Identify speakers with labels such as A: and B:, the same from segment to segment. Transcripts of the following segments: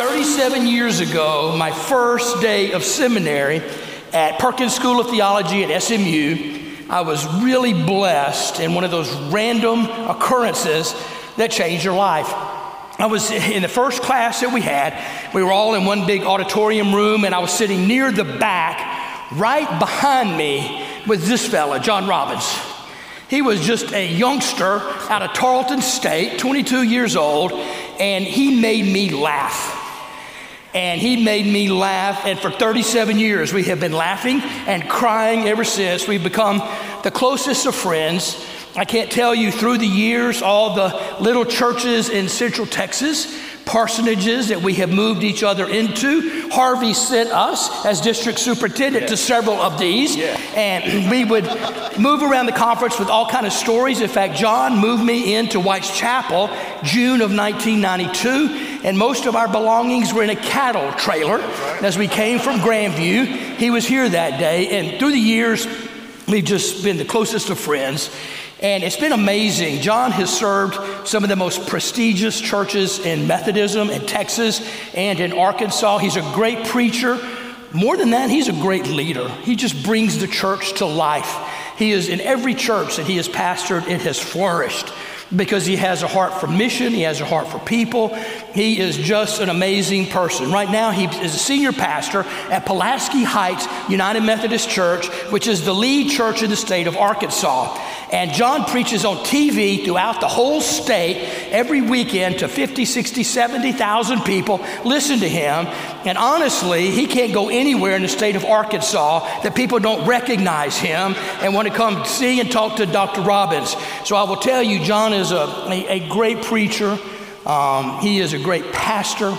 A: 37 years ago, my first day of seminary at Perkins School of Theology at SMU, I was really blessed in one of those random occurrences that changed your life. I was in the first class that we had. We were all in one big auditorium room, and I was sitting near the back. Right behind me was this fella, John Robbins. He was just a youngster out of Tarleton State, 22 years old, and he made me laugh. And he made me laugh. And for 37 years, we have been laughing and crying ever since. We've become the closest of friends. I can't tell you through the years all the little churches in Central Texas, parsonages that we have moved each other into. Harvey sent us as district superintendent to several of these, yeah. and we would move around the conference with all kind of stories. In fact, John moved me into White's Chapel June of 1992, and most of our belongings were in a cattle trailer. Right. As we came from Grandview, he was here that day, and through the years, we've just been the closest of friends. And it's been amazing. John has served some of the most prestigious churches in Methodism in Texas and in Arkansas. He's a great preacher. More than that, he's a great leader. He just brings the church to life. He is in every church that he has pastored, it has flourished because he has a heart for mission, he has a heart for people. He is just an amazing person. Right now, he is a senior pastor at Pulaski Heights United Methodist Church, which is the lead church in the state of Arkansas. And John preaches on TV throughout the whole state every weekend to 50, 60, 70,000 people listen to him. And honestly, he can't go anywhere in the state of Arkansas that people don't recognize him and want to come see and talk to Dr. Robbins. So I will tell you, John is a, a, a great preacher. Um, he is a great pastor.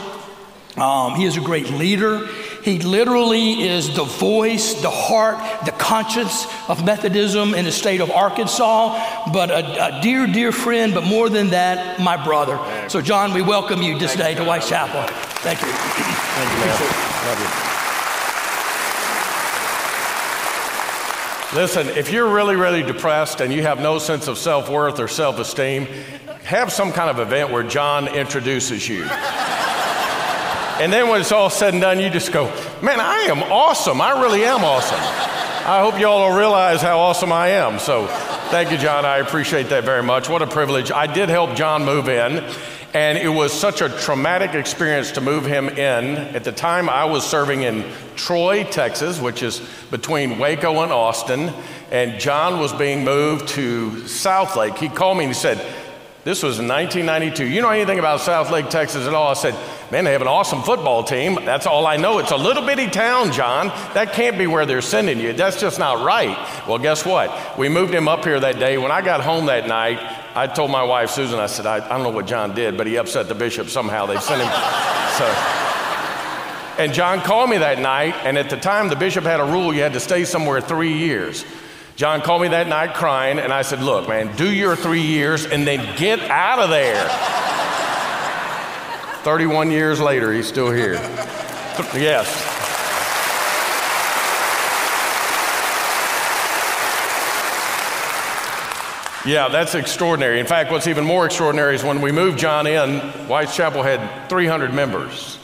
A: Um, he is a great leader. He literally is the voice, the heart, the conscience of Methodism in the state of Arkansas, but a, a dear, dear friend, but more than that, my brother. So, John, we welcome you this day to White Chapel. Thank you. Thank you. Love
B: you. Listen, if you're really, really depressed and you have no sense of self worth or self esteem, have some kind of event where John introduces you. And then when it's all said and done, you just go, man, I am awesome. I really am awesome. I hope you all will realize how awesome I am. So thank you, John. I appreciate that very much. What a privilege. I did help John move in, and it was such a traumatic experience to move him in. At the time, I was serving in Troy, Texas, which is between Waco and Austin, and John was being moved to Southlake. He called me and he said, this was in 1992. You know anything about Southlake, Texas at all? I said, Man, they have an awesome football team. That's all I know. It's a little bitty town, John. That can't be where they're sending you. That's just not right. Well, guess what? We moved him up here that day. When I got home that night, I told my wife, Susan, I said, I, I don't know what John did, but he upset the bishop somehow. They sent him. so. And John called me that night, and at the time, the bishop had a rule you had to stay somewhere three years. John called me that night crying, and I said, Look, man, do your three years and then get out of there. 31 years later, he's still here. yes. Yeah, that's extraordinary. In fact, what's even more extraordinary is when we moved John in, White's Chapel had 300 members.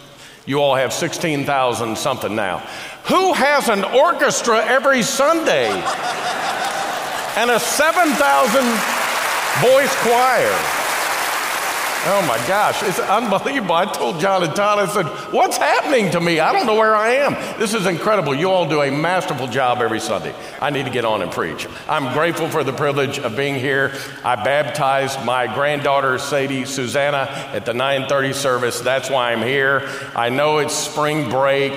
B: You all have 16,000 something now. Who has an orchestra every Sunday? and a 7,000 voice choir? Oh my gosh, it's unbelievable. I told John and Todd, I said, What's happening to me? I don't know where I am. This is incredible. You all do a masterful job every Sunday. I need to get on and preach. I'm grateful for the privilege of being here. I baptized my granddaughter, Sadie Susanna, at the 930 service. That's why I'm here. I know it's spring break.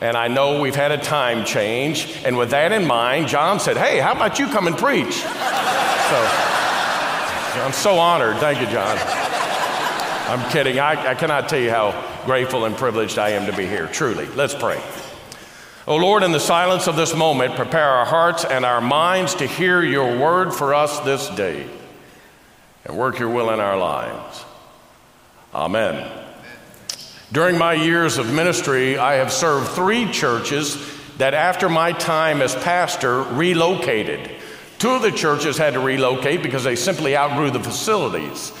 B: And I know we've had a time change. And with that in mind, John said, Hey, how about you come and preach? So I'm so honored. Thank you, John. I'm kidding. I, I cannot tell you how grateful and privileged I am to be here, truly. Let's pray. Oh Lord, in the silence of this moment, prepare our hearts and our minds to hear your word for us this day and work your will in our lives. Amen. During my years of ministry, I have served three churches that, after my time as pastor, relocated. Two of the churches had to relocate because they simply outgrew the facilities.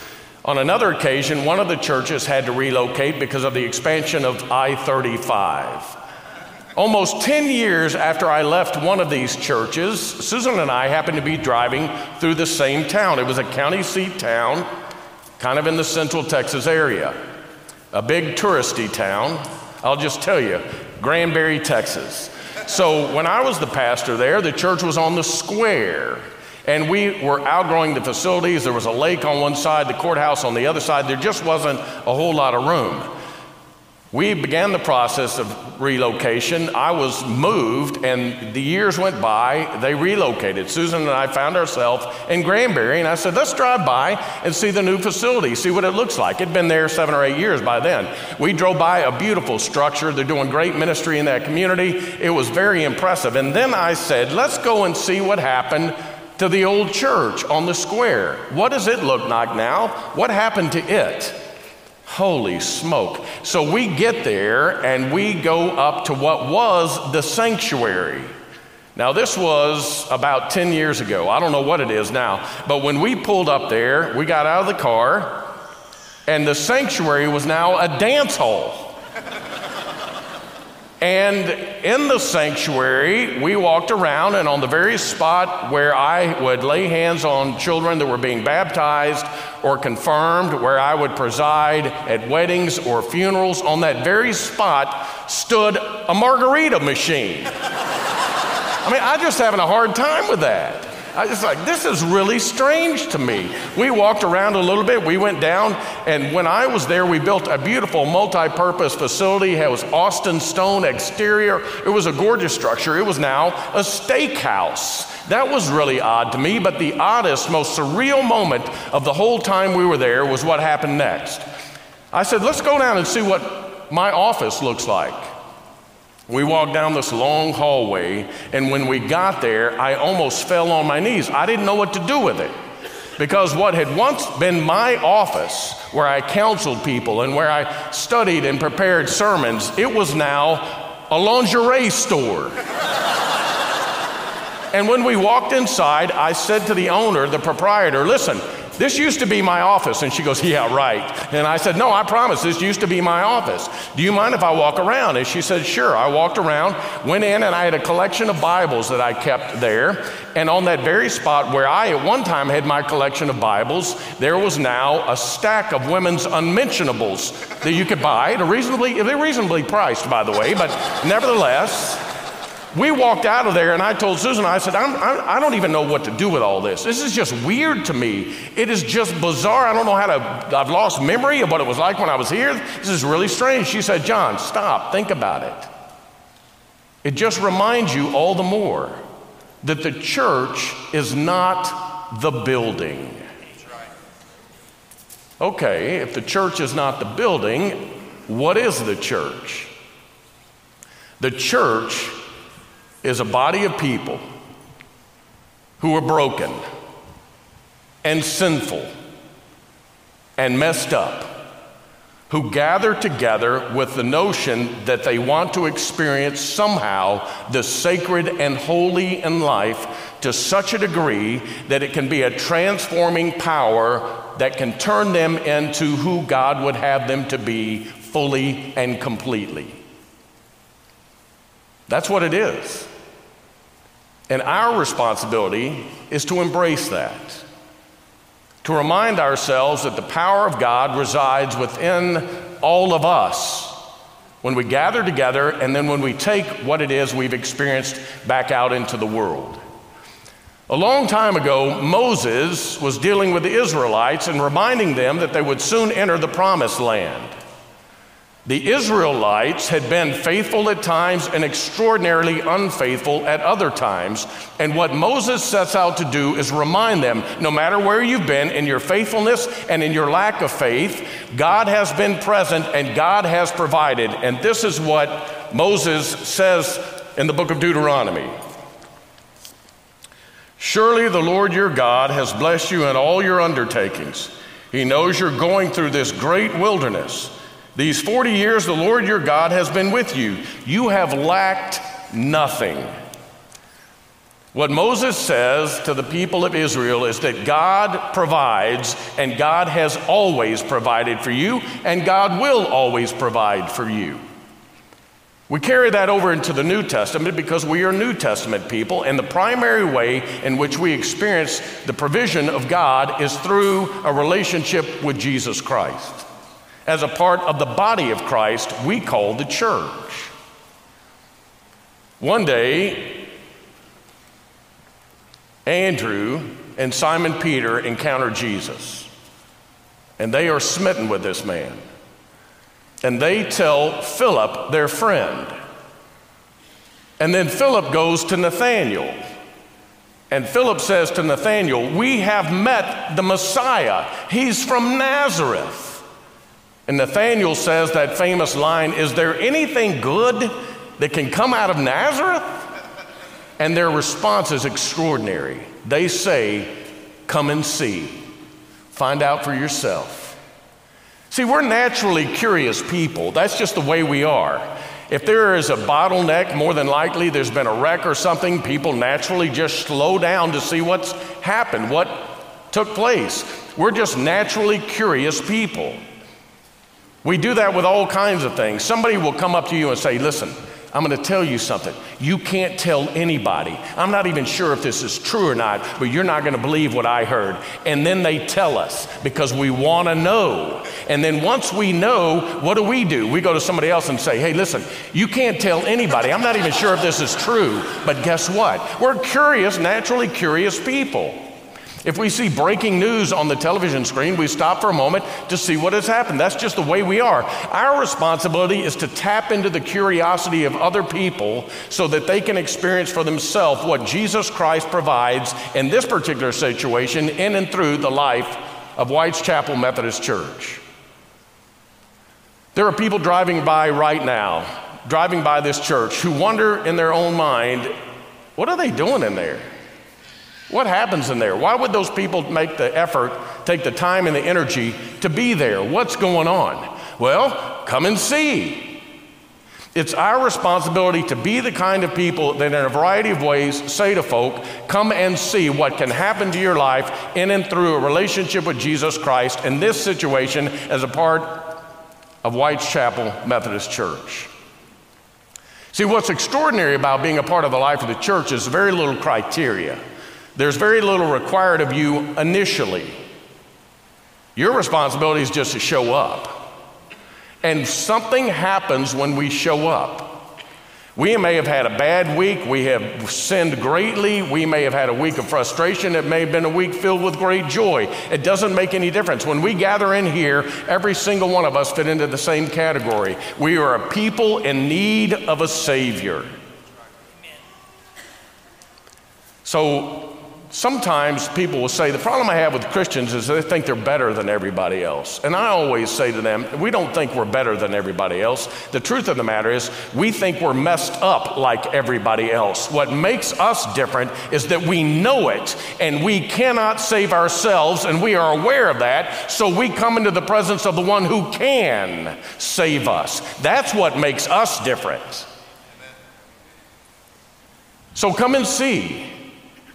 B: On another occasion, one of the churches had to relocate because of the expansion of I 35. Almost 10 years after I left one of these churches, Susan and I happened to be driving through the same town. It was a county seat town, kind of in the central Texas area, a big touristy town. I'll just tell you, Granbury, Texas. So when I was the pastor there, the church was on the square. And we were outgrowing the facilities. There was a lake on one side, the courthouse on the other side. There just wasn't a whole lot of room. We began the process of relocation. I was moved, and the years went by. They relocated. Susan and I found ourselves in Granbury, and I said, Let's drive by and see the new facility, see what it looks like. It'd been there seven or eight years by then. We drove by a beautiful structure. They're doing great ministry in that community. It was very impressive. And then I said, Let's go and see what happened to the old church on the square. What does it look like now? What happened to it? Holy smoke. So we get there and we go up to what was the sanctuary. Now, this was about 10 years ago. I don't know what it is now. But when we pulled up there, we got out of the car, and the sanctuary was now a dance hall. And in the sanctuary, we walked around, and on the very spot where I would lay hands on children that were being baptized or confirmed, where I would preside at weddings or funerals, on that very spot stood a margarita machine. I mean, I'm just having a hard time with that. I was like, this is really strange to me. We walked around a little bit. We went down, and when I was there, we built a beautiful multi purpose facility. It was Austin stone exterior. It was a gorgeous structure. It was now a steakhouse. That was really odd to me, but the oddest, most surreal moment of the whole time we were there was what happened next. I said, let's go down and see what my office looks like. We walked down this long hallway, and when we got there, I almost fell on my knees. I didn't know what to do with it. Because what had once been my office, where I counseled people and where I studied and prepared sermons, it was now a lingerie store. and when we walked inside, I said to the owner, the proprietor, listen, this used to be my office. And she goes, Yeah, right. And I said, No, I promise, this used to be my office. Do you mind if I walk around? And she said, Sure. I walked around, went in, and I had a collection of Bibles that I kept there. And on that very spot where I at one time had my collection of Bibles, there was now a stack of women's unmentionables that you could buy. They're reasonably, they're reasonably priced, by the way, but nevertheless, we walked out of there, and I told Susan, I said, I'm, I'm, I do not even know what to do with all this. This is just weird to me. It is just bizarre. I don't know how to, I've lost memory of what it was like when I was here. This is really strange. She said, John, stop, think about it. It just reminds you all the more that the church is not the building. Okay, if the church is not the building, what is the church? The church is a body of people who are broken and sinful and messed up, who gather together with the notion that they want to experience somehow the sacred and holy in life to such a degree that it can be a transforming power that can turn them into who God would have them to be fully and completely. That's what it is. And our responsibility is to embrace that, to remind ourselves that the power of God resides within all of us when we gather together and then when we take what it is we've experienced back out into the world. A long time ago, Moses was dealing with the Israelites and reminding them that they would soon enter the promised land. The Israelites had been faithful at times and extraordinarily unfaithful at other times. And what Moses sets out to do is remind them no matter where you've been in your faithfulness and in your lack of faith, God has been present and God has provided. And this is what Moses says in the book of Deuteronomy. Surely the Lord your God has blessed you in all your undertakings. He knows you're going through this great wilderness. These 40 years, the Lord your God has been with you. You have lacked nothing. What Moses says to the people of Israel is that God provides, and God has always provided for you, and God will always provide for you. We carry that over into the New Testament because we are New Testament people, and the primary way in which we experience the provision of God is through a relationship with Jesus Christ. As a part of the body of Christ, we call the church. One day, Andrew and Simon Peter encounter Jesus, and they are smitten with this man. And they tell Philip, their friend. And then Philip goes to Nathanael. And Philip says to Nathanael, We have met the Messiah. He's from Nazareth. And Nathanael says that famous line Is there anything good that can come out of Nazareth? And their response is extraordinary. They say, Come and see, find out for yourself. See, we're naturally curious people. That's just the way we are. If there is a bottleneck, more than likely there's been a wreck or something, people naturally just slow down to see what's happened, what took place. We're just naturally curious people. We do that with all kinds of things. Somebody will come up to you and say, Listen, I'm going to tell you something. You can't tell anybody. I'm not even sure if this is true or not, but you're not going to believe what I heard. And then they tell us because we want to know. And then once we know, what do we do? We go to somebody else and say, hey, listen, you can't tell anybody. I'm not even sure if this is true, but guess what? We're curious, naturally curious people. If we see breaking news on the television screen, we stop for a moment to see what has happened. That's just the way we are. Our responsibility is to tap into the curiosity of other people so that they can experience for themselves what Jesus Christ provides in this particular situation in and through the life of White's Chapel Methodist Church. There are people driving by right now, driving by this church, who wonder in their own mind, what are they doing in there? What happens in there? Why would those people make the effort, take the time and the energy to be there? What's going on? Well, come and see. It's our responsibility to be the kind of people that, in a variety of ways, say to folk, come and see what can happen to your life in and through a relationship with Jesus Christ in this situation as a part of Whitechapel Methodist Church. See, what's extraordinary about being a part of the life of the church is very little criteria. There's very little required of you initially. Your responsibility is just to show up. And something happens when we show up. We may have had a bad week. We have sinned greatly. We may have had a week of frustration. It may have been a week filled with great joy. It doesn't make any difference. When we gather in here, every single one of us fit into the same category. We are a people in need of a Savior. So Sometimes people will say, the problem I have with Christians is they think they're better than everybody else. And I always say to them, we don't think we're better than everybody else. The truth of the matter is, we think we're messed up like everybody else. What makes us different is that we know it and we cannot save ourselves, and we are aware of that. So we come into the presence of the one who can save us. That's what makes us different. So come and see.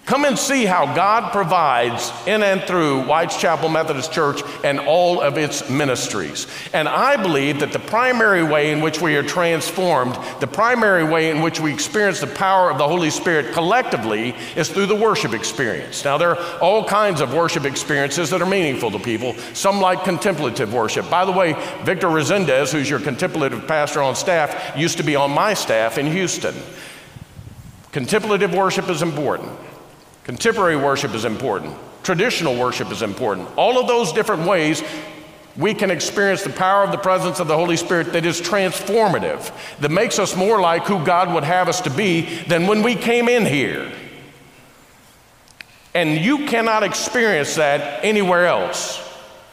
B: Come and see how God provides in and through Whitechapel Methodist Church and all of its ministries. And I believe that the primary way in which we are transformed, the primary way in which we experience the power of the Holy Spirit collectively, is through the worship experience. Now, there are all kinds of worship experiences that are meaningful to people. Some like contemplative worship. By the way, Victor Resendez, who's your contemplative pastor on staff, used to be on my staff in Houston. Contemplative worship is important. Contemporary worship is important. Traditional worship is important. All of those different ways we can experience the power of the presence of the Holy Spirit that is transformative, that makes us more like who God would have us to be than when we came in here. And you cannot experience that anywhere else.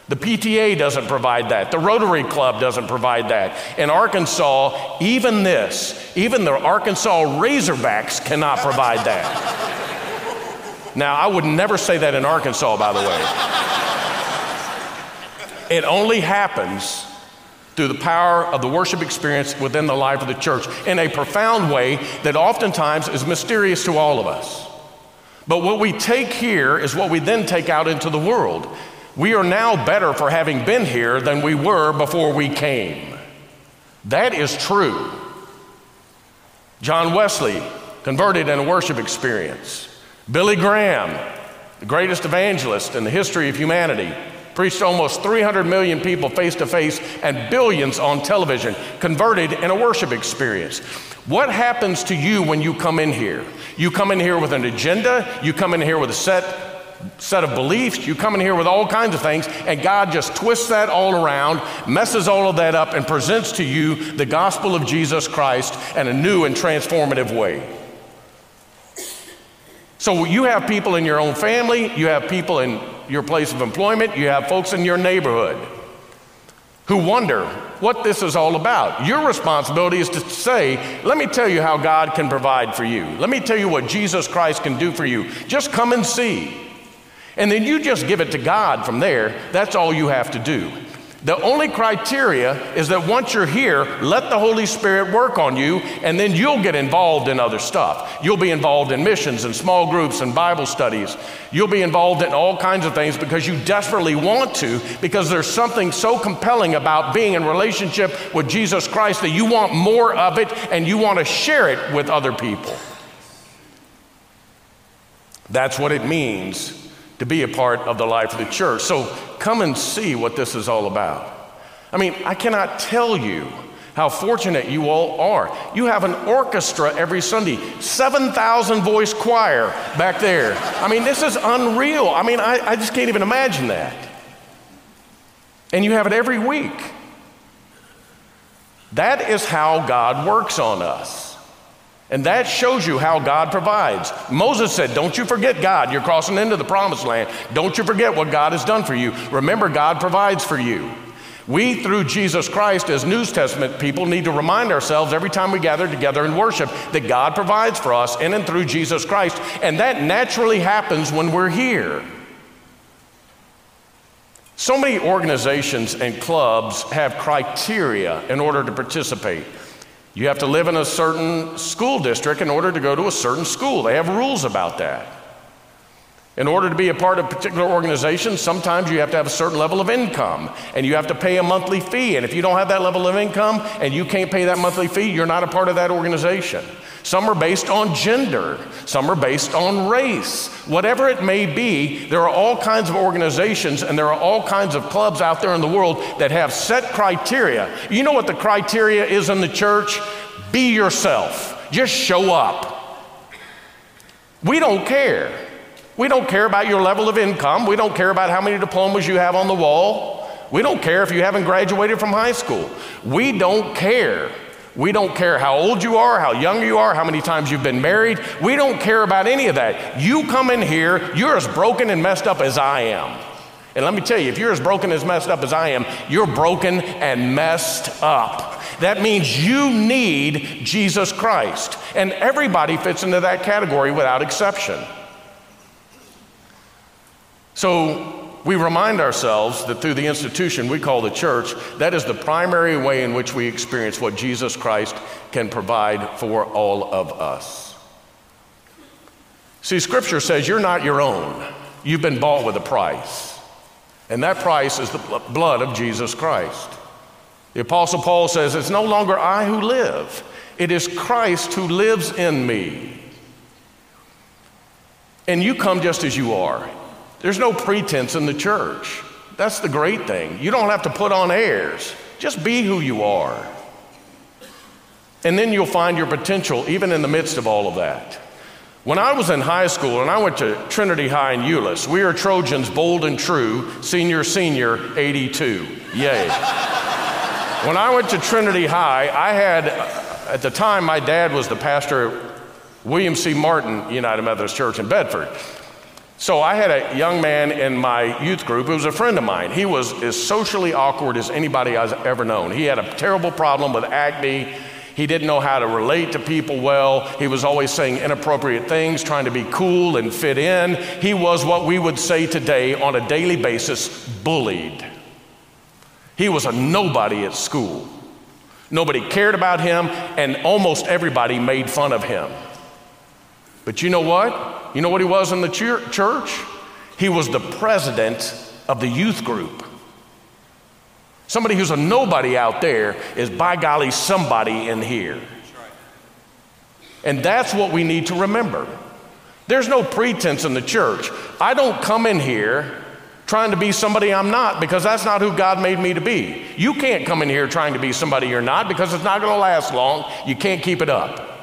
B: The PTA doesn't provide that. The Rotary Club doesn't provide that. In Arkansas, even this, even the Arkansas Razorbacks cannot provide that. Now, I would never say that in Arkansas, by the way. it only happens through the power of the worship experience within the life of the church in a profound way that oftentimes is mysterious to all of us. But what we take here is what we then take out into the world. We are now better for having been here than we were before we came. That is true. John Wesley, converted in a worship experience. Billy Graham, the greatest evangelist in the history of humanity, preached to almost 300 million people face to face and billions on television, converted in a worship experience. What happens to you when you come in here? You come in here with an agenda, you come in here with a set set of beliefs, you come in here with all kinds of things, and God just twists that all around, messes all of that up, and presents to you the gospel of Jesus Christ in a new and transformative way. So you have people in your own family, you have people in your place of employment, you have folks in your neighborhood who wonder what this is all about. Your responsibility is to say, Let me tell you how God can provide for you. Let me tell you what Jesus Christ can do for you. Just come and see. And then you just give it to God from there. That's all you have to do. The only criteria is that once you're here, let the Holy Spirit work on you, and then you'll get involved in other stuff. You'll be involved in missions and small groups and Bible studies. You'll be involved in all kinds of things because you desperately want to, because there's something so compelling about being in relationship with Jesus Christ that you want more of it and you want to share it with other people. That's what it means to be a part of the life of the church. So come and see what this is all about. I mean, I cannot tell you how fortunate you all are. You have an orchestra every Sunday, 7,000 voice choir back there. I mean, this is unreal. I mean, I, I just can't even imagine that. And you have it every week. That is how God works on us. And that shows you how God provides. Moses said, Don't you forget God. You're crossing into the promised land. Don't you forget what God has done for you. Remember, God provides for you. We, through Jesus Christ, as New Testament people, need to remind ourselves every time we gather together and worship that God provides for us in and through Jesus Christ. And that naturally happens when we're here. So many organizations and clubs have criteria in order to participate. You have to live in a certain school district in order to go to a certain school. They have rules about that. In order to be a part of a particular organization, sometimes you have to have a certain level of income and you have to pay a monthly fee. And if you don't have that level of income and you can't pay that monthly fee, you're not a part of that organization. Some are based on gender, some are based on race. Whatever it may be, there are all kinds of organizations and there are all kinds of clubs out there in the world that have set criteria. You know what the criteria is in the church? Be yourself, just show up. We don't care. We don't care about your level of income. We don't care about how many diplomas you have on the wall. We don't care if you haven't graduated from high school. We don't care. We don't care how old you are, how young you are, how many times you've been married. We don't care about any of that. You come in here, you're as broken and messed up as I am. And let me tell you, if you're as broken as messed up as I am, you're broken and messed up. That means you need Jesus Christ. And everybody fits into that category without exception. So we remind ourselves that through the institution we call the church, that is the primary way in which we experience what Jesus Christ can provide for all of us. See, Scripture says you're not your own, you've been bought with a price. And that price is the blood of Jesus Christ. The Apostle Paul says, It's no longer I who live, it is Christ who lives in me. And you come just as you are. There's no pretense in the church. That's the great thing. You don't have to put on airs, just be who you are. And then you'll find your potential even in the midst of all of that. When I was in high school and I went to Trinity High in Euless, we are Trojans bold and true, senior, senior, 82. Yay. when I went to Trinity High, I had, at the time, my dad was the pastor at William C. Martin United Methodist Church in Bedford. So I had a young man in my youth group who was a friend of mine. He was as socially awkward as anybody I've ever known. He had a terrible problem with acne. He didn't know how to relate to people well. He was always saying inappropriate things, trying to be cool and fit in. He was what we would say today on a daily basis bullied. He was a nobody at school. Nobody cared about him, and almost everybody made fun of him. But you know what? You know what he was in the church? He was the president of the youth group. Somebody who's a nobody out there is, by golly, somebody in here. And that's what we need to remember. There's no pretense in the church. I don't come in here trying to be somebody I'm not because that's not who God made me to be. You can't come in here trying to be somebody you're not because it's not going to last long. You can't keep it up.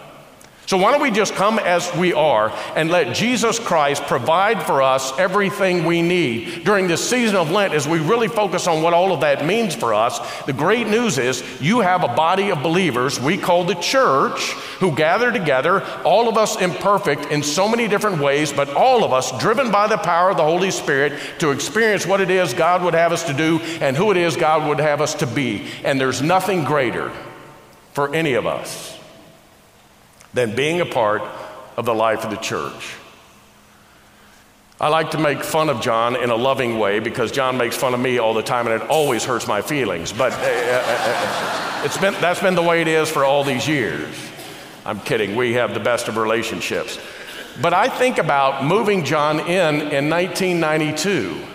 B: So, why don't we just come as we are and let Jesus Christ provide for us everything we need during this season of Lent as we really focus on what all of that means for us? The great news is you have a body of believers we call the church who gather together, all of us imperfect in so many different ways, but all of us driven by the power of the Holy Spirit to experience what it is God would have us to do and who it is God would have us to be. And there's nothing greater for any of us than being a part of the life of the church. I like to make fun of John in a loving way because John makes fun of me all the time and it always hurts my feelings. But uh, uh, uh, it's been, that's been the way it is for all these years. I'm kidding, we have the best of relationships. But I think about moving John in in 1992.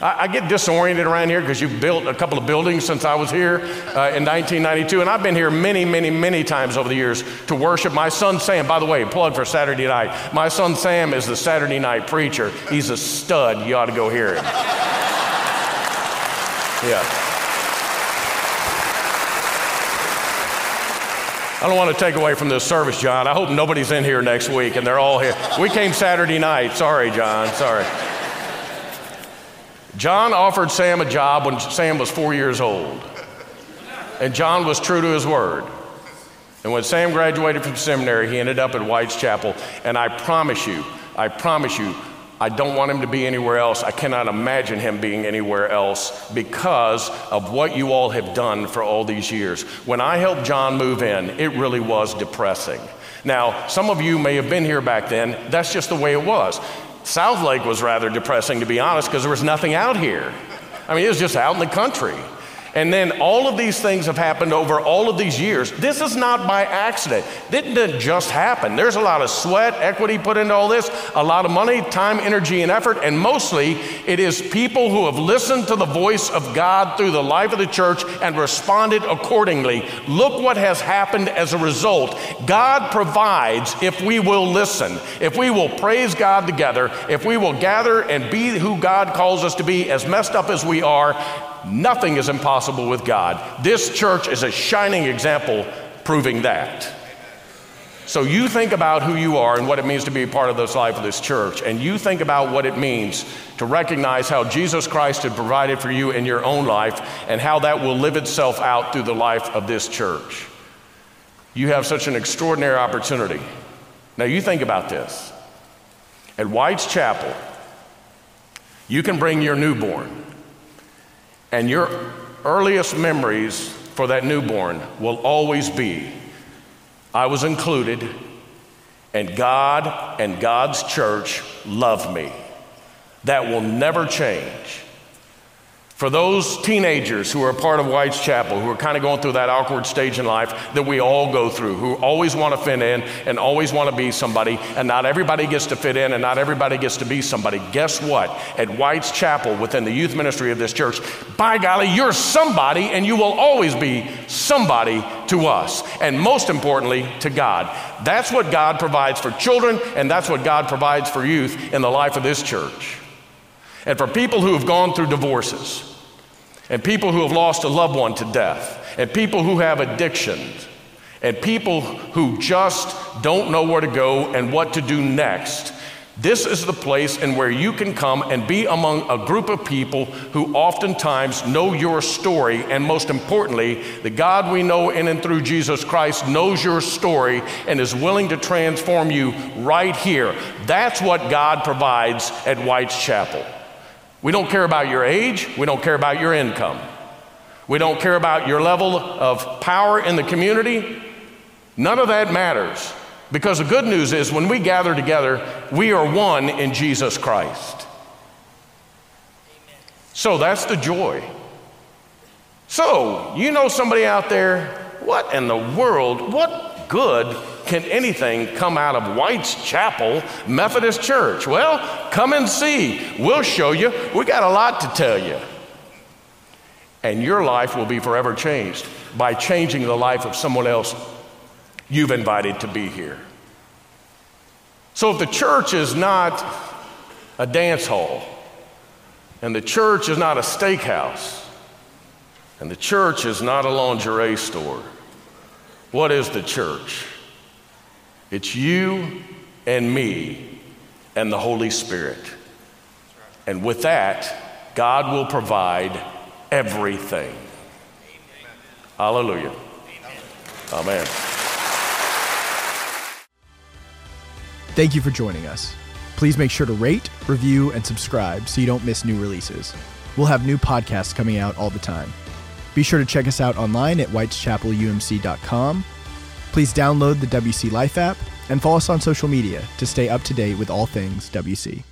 B: I, I get disoriented around here because you've built a couple of buildings since I was here uh, in 1992, and I've been here many, many, many times over the years to worship. My son Sam, by the way, plug for Saturday night. My son Sam is the Saturday night preacher. He's a stud. You ought to go hear him. Yeah. I don't want to take away from this service, John. I hope nobody's in here next week and they're all here. We came Saturday night. Sorry, John. Sorry. John offered Sam a job when Sam was four years old. And John was true to his word. And when Sam graduated from seminary, he ended up at White's Chapel. And I promise you, I promise you, I don't want him to be anywhere else. I cannot imagine him being anywhere else because of what you all have done for all these years. When I helped John move in, it really was depressing. Now, some of you may have been here back then. That's just the way it was. South Lake was rather depressing, to be honest, because there was nothing out here. I mean, it was just out in the country. And then all of these things have happened over all of these years. This is not by accident. It didn't just happen. There's a lot of sweat, equity put into all this, a lot of money, time, energy, and effort. And mostly it is people who have listened to the voice of God through the life of the church and responded accordingly. Look what has happened as a result. God provides if we will listen, if we will praise God together, if we will gather and be who God calls us to be, as messed up as we are Nothing is impossible with God. This church is a shining example proving that. So you think about who you are and what it means to be part of this life of this church, and you think about what it means to recognize how Jesus Christ had provided for you in your own life and how that will live itself out through the life of this church. You have such an extraordinary opportunity. Now you think about this. At White's Chapel, you can bring your newborn. And your earliest memories for that newborn will always be I was included, and God and God's church love me. That will never change. For those teenagers who are a part of White's Chapel, who are kind of going through that awkward stage in life that we all go through, who always want to fit in and always want to be somebody, and not everybody gets to fit in and not everybody gets to be somebody, guess what? At White's Chapel, within the youth ministry of this church, by golly, you're somebody and you will always be somebody to us. And most importantly, to God. That's what God provides for children, and that's what God provides for youth in the life of this church. And for people who have gone through divorces, and people who have lost a loved one to death, and people who have addictions, and people who just don't know where to go and what to do next. This is the place and where you can come and be among a group of people who oftentimes know your story, and most importantly, the God we know in and through Jesus Christ knows your story and is willing to transform you right here. That's what God provides at White's Chapel. We don't care about your age. We don't care about your income. We don't care about your level of power in the community. None of that matters. Because the good news is when we gather together, we are one in Jesus Christ. So that's the joy. So, you know somebody out there, what in the world, what good can anything come out of White's Chapel Methodist Church? Well, come and see. We'll show you. We got a lot to tell you. And your life will be forever changed by changing the life of someone else you've invited to be here. So if the church is not a dance hall, and the church is not a steakhouse, and the church is not a lingerie store, what is the church? It's you and me and the Holy Spirit. And with that, God will provide everything. Hallelujah. Amen.
C: Thank you for joining us. Please make sure to rate, review, and subscribe so you don't miss new releases. We'll have new podcasts coming out all the time. Be sure to check us out online at whiteschapelumc.com. Please download the WC Life app and follow us on social media to stay up to date with all things WC.